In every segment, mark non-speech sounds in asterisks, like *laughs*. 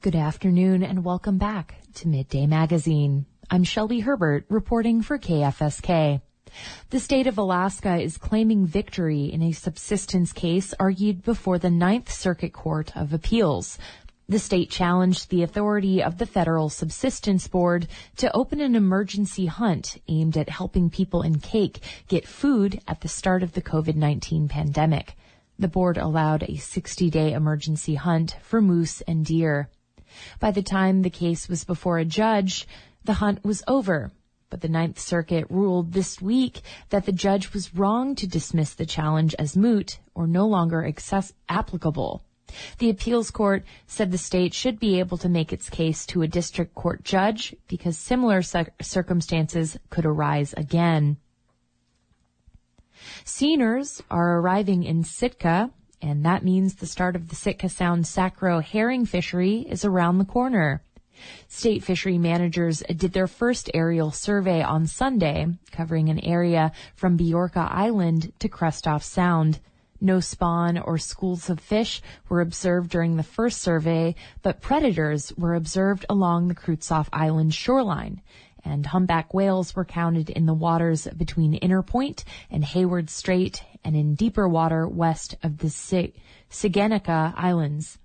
Good afternoon and welcome back to Midday Magazine. I'm Shelby Herbert reporting for KFSK. The state of Alaska is claiming victory in a subsistence case argued before the Ninth Circuit Court of Appeals. The state challenged the authority of the Federal Subsistence Board to open an emergency hunt aimed at helping people in Kake get food at the start of the COVID-19 pandemic. The board allowed a 60-day emergency hunt for moose and deer. By the time the case was before a judge, the hunt was over. But the Ninth Circuit ruled this week that the judge was wrong to dismiss the challenge as moot or no longer access- applicable. The appeals court said the state should be able to make its case to a district court judge because similar circumstances could arise again. Seiners are arriving in Sitka, and that means the start of the Sitka Sound Sac Roe herring fishery is around the corner. State fishery managers did their first aerial survey on Sunday, covering an area from Biorka Island to Krestof Sound. No spawn or schools of fish were observed during the first survey, but predators were observed along the Kruzof Island shoreline, and humpback whales were counted in the waters between Inner Point and Hayward Strait and in deeper water west of the Siginaka Islands.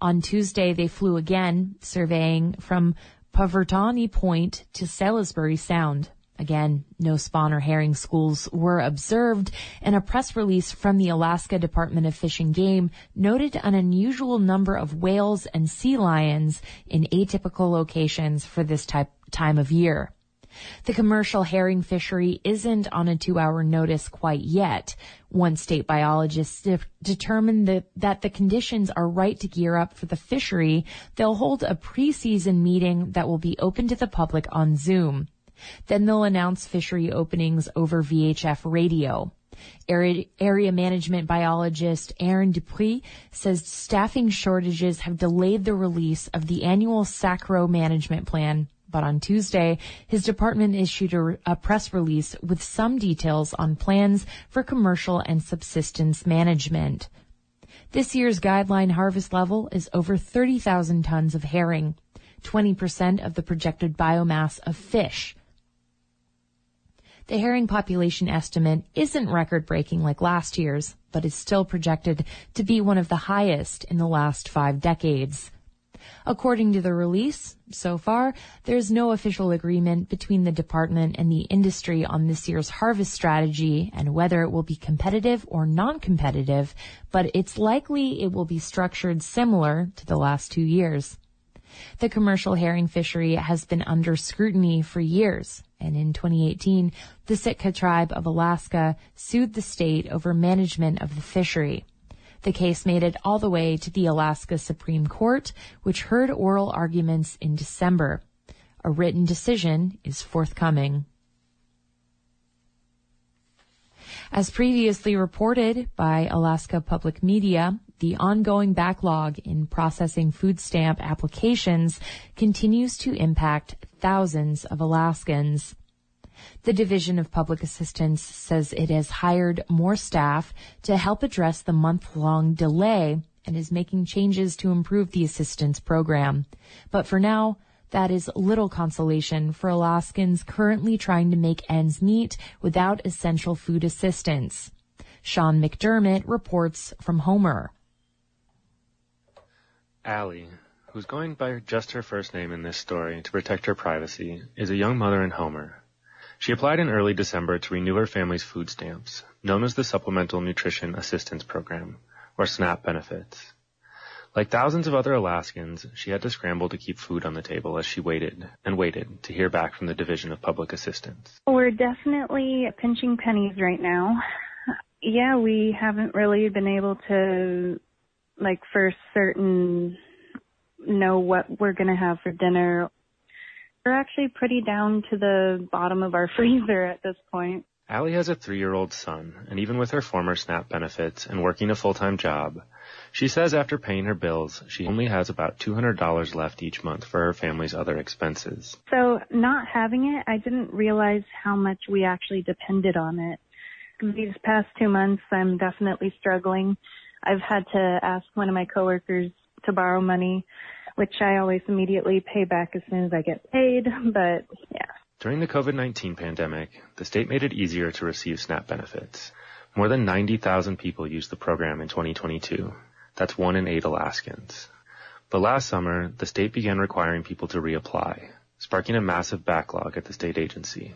On Tuesday, they flew again, surveying from Povorotni Point to Salisbury Sound. Again, no spawn or herring schools were observed, and a press release from the Alaska Department of Fish and Game noted an unusual number of whales and sea lions in atypical locations for this type, time of year. The commercial herring fishery isn't on a two hour notice quite yet. One state biologist de- determined that, that the conditions are right to gear up for the fishery. They'll hold a preseason meeting that will be open to the public on Zoom. Then they'll announce fishery openings over VHF radio. Area, management biologist Aaron Dupuis says staffing shortages have delayed the release of the annual Sac Roe management plan. But on Tuesday, his department issued a, a press release with some details on plans for commercial and subsistence management. This year's guideline harvest level is over 30,000 tons of herring, 20% of the projected biomass of fish the herring population estimate isn't record breaking like last year's, but is still projected to be one of the highest in the last five decades. According to the release, so far, there's no official agreement between the department and the industry on this year's harvest strategy and whether it will be competitive or non-competitive, but it's likely it will be structured similar to the last two years. The commercial herring fishery has been under scrutiny for years, and in 2018, the Sitka tribe of Alaska sued the state over management of the fishery. The case made it all the way to the Alaska Supreme Court, which heard oral arguments in December. A written decision is forthcoming. As previously reported by Alaska Public Media, the ongoing backlog in processing food stamp applications continues to impact thousands of Alaskans. The Division of Public Assistance says it has hired more staff to help address the month-long delay and is making changes to improve the assistance program. But for now, that is little consolation for Alaskans currently trying to make ends meet without essential food assistance. Sean McDermott reports from Homer. Allie, who's going by just her first name in this story to protect her privacy, is a young mother in Homer. She applied in early December to renew her family's food stamps, known as the Supplemental Nutrition Assistance Program, or SNAP benefits. Like thousands of other Alaskans, she had to scramble to keep food on the table as she waited and waited to hear back from the Division of Public Assistance. We're definitely pinching pennies right now. Yeah, we haven't really been able to, like, for certain, know what we're going to have for dinner we're actually pretty down to the bottom of our *laughs* freezer at this point. Allie has a three-year-old son, and even with her former SNAP benefits and working a full-time job, she says after paying her bills, she only has about $200 left each month for her family's other expenses. So not having it, I didn't realize how much we actually depended on it. These past two months, I'm definitely struggling. I've had to ask one of my coworkers to borrow money which I always immediately pay back as soon as I get paid, but yeah. During the COVID-19 pandemic, the state made it easier to receive SNAP benefits. More than 90,000 people used the program in 2022. That's one in eight Alaskans. But last summer, the state began requiring people to reapply, sparking a massive backlog at the state agency.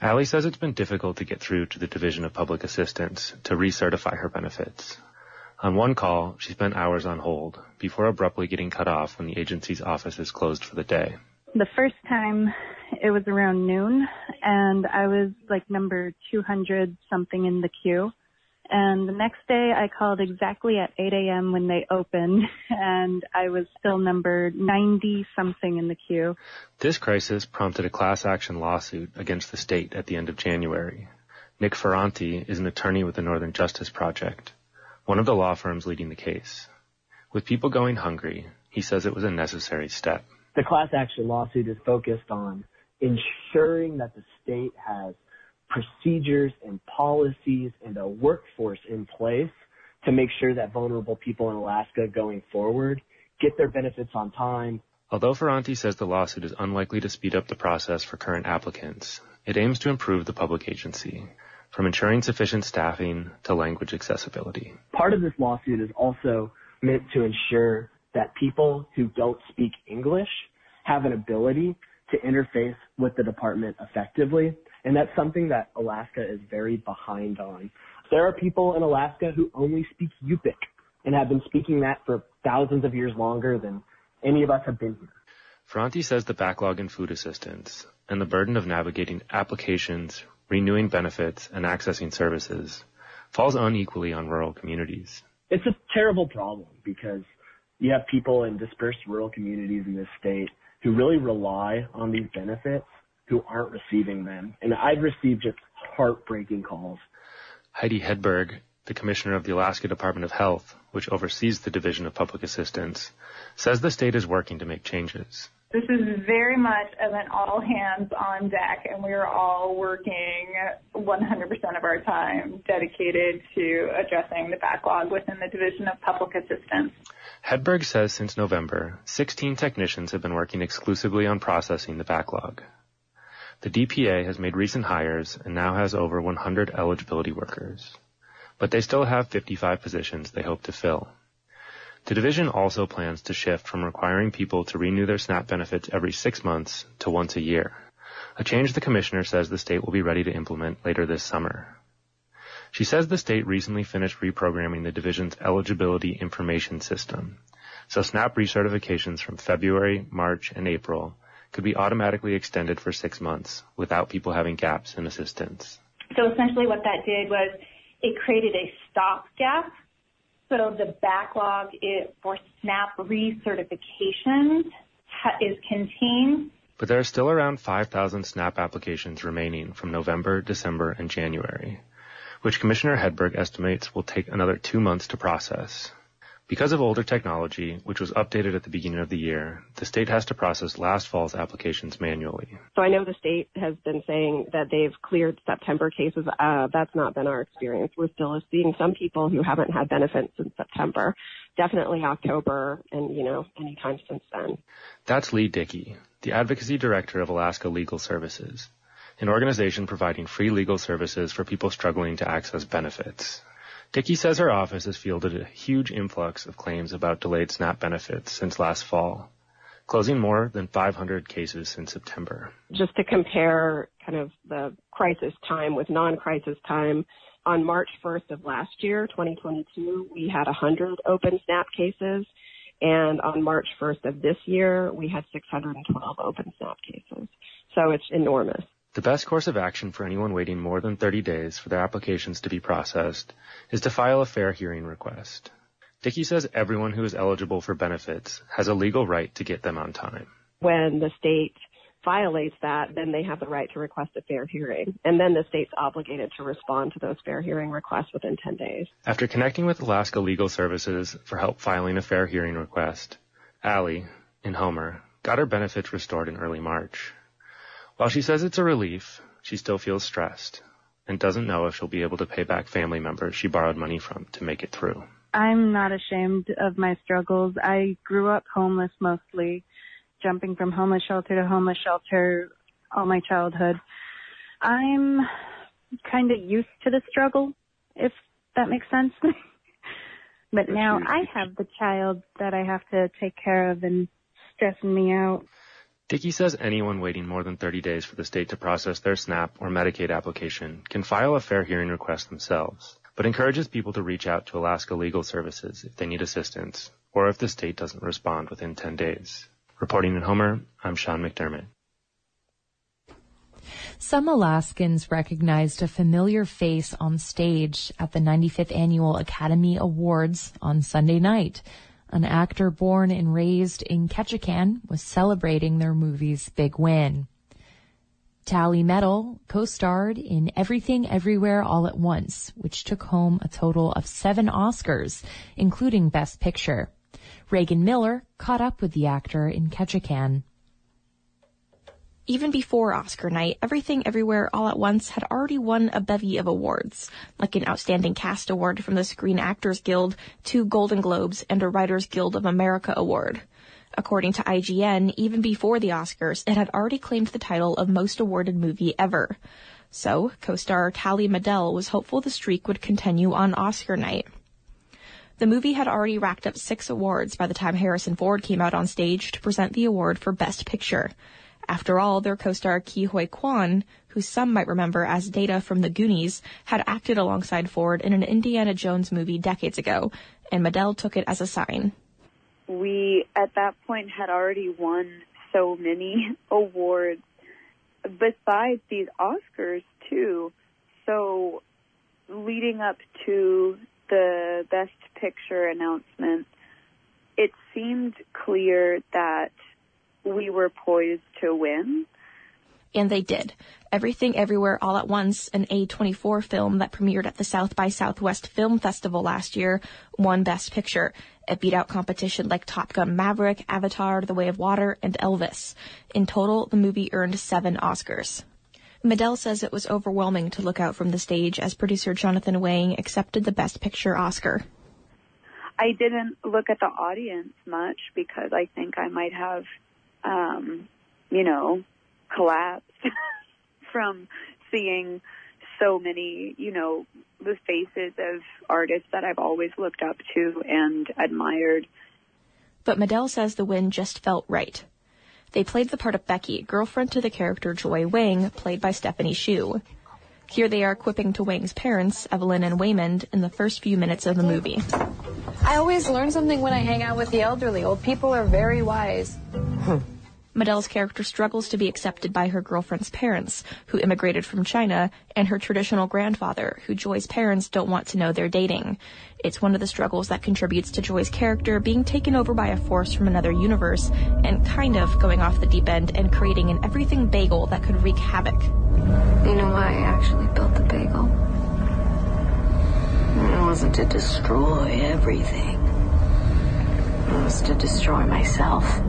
Allie says it's been difficult to get through to the Division of Public Assistance to recertify her benefits. On one call, she spent hours on hold before abruptly getting cut off when the agency's office is closed for the day. The first time it was around noon and I was like number 200 something in the queue. And the next day I called exactly at 8 a.m. when they opened *laughs* and I was still number 90 something in the queue. This crisis prompted a class action lawsuit against the state at the end of January. Nick Ferranti is an attorney with the Northern Justice Project, one of the law firms leading the case. With people going hungry, he says it was a necessary step. The class action lawsuit is focused on ensuring that the state has procedures and policies and a workforce in place to make sure that vulnerable people in Alaska going forward get their benefits on time. Although Ferranti says the lawsuit is unlikely to speed up the process for current applicants, it aims to improve the public agency, from ensuring sufficient staffing to language accessibility. Part of this lawsuit is also meant to ensure that people who don't speak English have an ability to interface with the department effectively. And that's something that Alaska is very behind on. There are people in Alaska who only speak Yupik and have been speaking that for thousands of years longer than any of us have been here. Ferranti says the backlog in food assistance and the burden of navigating applications, renewing benefits, and accessing services falls unequally on rural communities. It's a terrible problem because you have people in dispersed rural communities in this state who really rely on these benefits who aren't receiving them. And I've received just heartbreaking calls. Heidi Hedberg, the commissioner of the Alaska Department of Health, which oversees the Division of Public Assistance, says the state is working to make changes. This is very much of an all hands on deck, and we are all working 100% of our time dedicated to addressing the backlog within the Division of Public Assistance. Hedberg says since November, 16 technicians have been working exclusively on processing the backlog. The DPA has made recent hires and now has over 100 eligibility workers, but they still have 55 positions they hope to fill. The division also plans to shift from requiring people to renew their SNAP benefits every six months to once a year, a change the commissioner says the state will be ready to implement later this summer. She says the state recently finished reprogramming the division's eligibility information system, so SNAP recertifications from February, March, and April could be automatically extended for six months without people having gaps in assistance. So essentially what that did was it created a stopgap so the backlog for SNAP recertifications is contained. But there are still around 5,000 SNAP applications remaining from November, December, and January, which Commissioner Hedberg estimates will take another two months to process. Because of older technology, which was updated at the beginning of the year, the state has to process last fall's applications manually. So I know the state has been saying that they've cleared September cases. Uh, that's not been our experience. We're still seeing some people who haven't had benefits since September. Definitely October and, you know, anytime since then. That's Lee Dickey, the advocacy director of Alaska Legal Services, an organization providing free legal services for people struggling to access benefits. Dickey says her office has fielded a huge influx of claims about delayed SNAP benefits since last fall, closing more than 500 cases since September. Just to compare kind of the crisis time with non-crisis time, on March 1st of last year, 2022, we had 100 open SNAP cases. And on March 1st of this year, we had 612 open SNAP cases. So it's enormous. The best course of action for anyone waiting more than 30 days for their applications to be processed is to file a fair hearing request. Dickey says everyone who is eligible for benefits has a legal right to get them on time. When the state violates that, then they have the right to request a fair hearing. And then the state's obligated to respond to those fair hearing requests within 10 days. After connecting with Alaska Legal Services for help filing a fair hearing request, Allie, in Homer, got her benefits restored in early March. While she says it's a relief, she still feels stressed and doesn't know if she'll be able to pay back family members she borrowed money from to make it through. I'm not ashamed of my struggles. I grew up homeless mostly, jumping from homeless shelter to homeless shelter all my childhood. I'm kind of used to the struggle, if that makes sense. *laughs* but now I have the child that I have to take care of and stressing me out. Dickey says anyone waiting more than 30 days for the state to process their SNAP or Medicaid application can file a fair hearing request themselves, but encourages people to reach out to Alaska Legal Services if they need assistance or if the state doesn't respond within 10 days. Reporting in Homer, I'm Sean McDermott. Some Alaskans recognized a familiar face on stage at the 95th Annual Academy Awards on Sunday night. An actor born and raised in Ketchikan was celebrating their movie's big win. Tallie Medel co-starred in Everything Everywhere All at Once, which took home a total of seven Oscars, including Best Picture. Reagan Miller caught up with the actor in Ketchikan. Even before Oscar night, Everything Everywhere All at Once had already won a bevy of awards, like an Outstanding Cast Award from the Screen Actors Guild, two Golden Globes, and a Writers Guild of America Award. According to IGN, even before the Oscars, it had already claimed the title of most awarded movie ever. So, co-star Tallie Medel was hopeful the streak would continue on Oscar night. The movie had already racked up six awards by the time Harrison Ford came out on stage to present the award for Best Picture. After all, their co-star Huy Quan, who some might remember as Data from The Goonies, had acted alongside Ford in an Indiana Jones movie decades ago, and Medel took it as a sign. We, at that point, had already won so many *laughs* awards besides these Oscars, too. So, leading up to the Best Picture announcement, it seemed clear that we were poised to win. And they did. Everything Everywhere All at Once, an A24 film that premiered at the South by Southwest Film Festival last year, won Best Picture. It beat out competition like Top Gun Maverick, Avatar, The Way of Water, and Elvis. In total, the movie earned seven Oscars. Medel says it was overwhelming to look out from the stage as producer Jonathan Wang accepted the Best Picture Oscar. I didn't look at the audience much because I think I might have um, you know, collapsed *laughs* from seeing so many, you know, the faces of artists that I've always looked up to and admired. But Medel says the win just felt right. They played the part of Becky, girlfriend to the character Joy Wang, played by Stephanie Hsu. Here they are quipping to Wang's parents, Evelyn and Waymond, in the first few minutes of the movie. I always learn something when I hang out with the elderly. Old people are very wise. Medel's character struggles to be accepted by her girlfriend's parents, who immigrated from China, and her traditional grandfather, who Joy's parents don't want to know they're dating. It's one of the struggles that contributes to Joy's character being taken over by a force from another universe and kind of going off the deep end and creating an everything bagel that could wreak havoc. You know why I actually built the bagel? It wasn't to destroy everything. It was to destroy myself.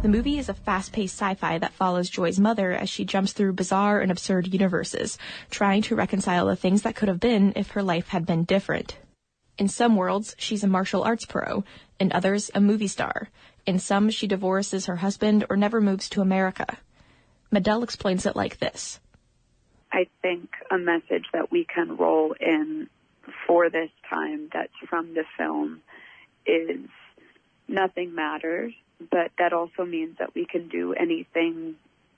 The movie is a fast-paced sci-fi that follows Joy's mother as she jumps through bizarre and absurd universes, trying to reconcile the things that could have been if her life had been different. In some worlds, she's a martial arts pro. In others, a movie star. In some, she divorces her husband or never moves to America. Medel explains it like this. I think a message that we can roll in for this time that's from the film is nothing matters but that also means that we can do anything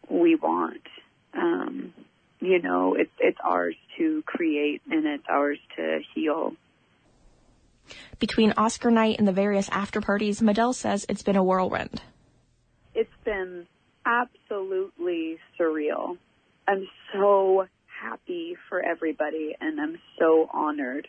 we want. Um, you know, it's it's ours to create and it's ours to heal. Between Oscar night and the various after parties, says it's been a whirlwind. It's been absolutely surreal. I'm so happy for everybody and I'm so honored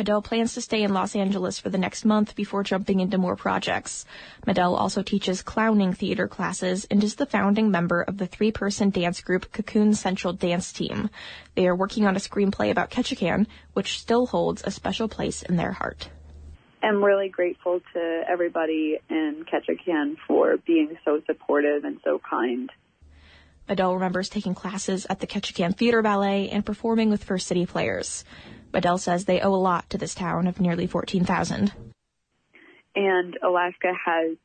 Medel plans to stay in Los Angeles for the next month before jumping into more projects. Medel also teaches clowning theater classes and is the founding member of the three-person dance group Cocoon Central Dance Team. They are working on a screenplay about Ketchikan, which still holds a special place in their heart. I'm really grateful to everybody in Ketchikan for being so supportive and so kind. Medel remembers taking classes at the Ketchikan Theater Ballet and performing with First City Players. Medel says they owe a lot to this town of nearly 14,000. And Alaska has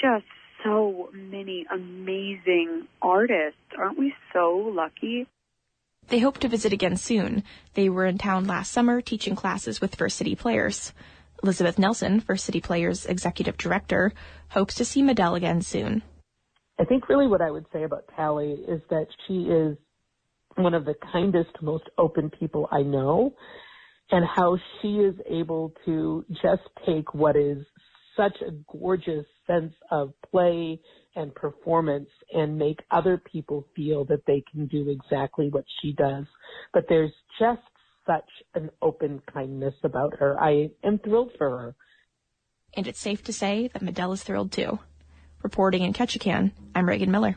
just so many amazing artists. Aren't we so lucky? They hope to visit again soon. They were in town last summer teaching classes with First City Players. Elizabeth Nelson, First City Players executive director, hopes to see Medel again soon. I think really what I would say about Tallie is that she is one of the kindest, most open people I know, and how she is able to just take what is such a gorgeous sense of play and performance and make other people feel that they can do exactly what she does. But there's just such an open kindness about her. I am thrilled for her. And it's safe to say that Medel is thrilled too. Reporting in Ketchikan, I'm Reagan Miller.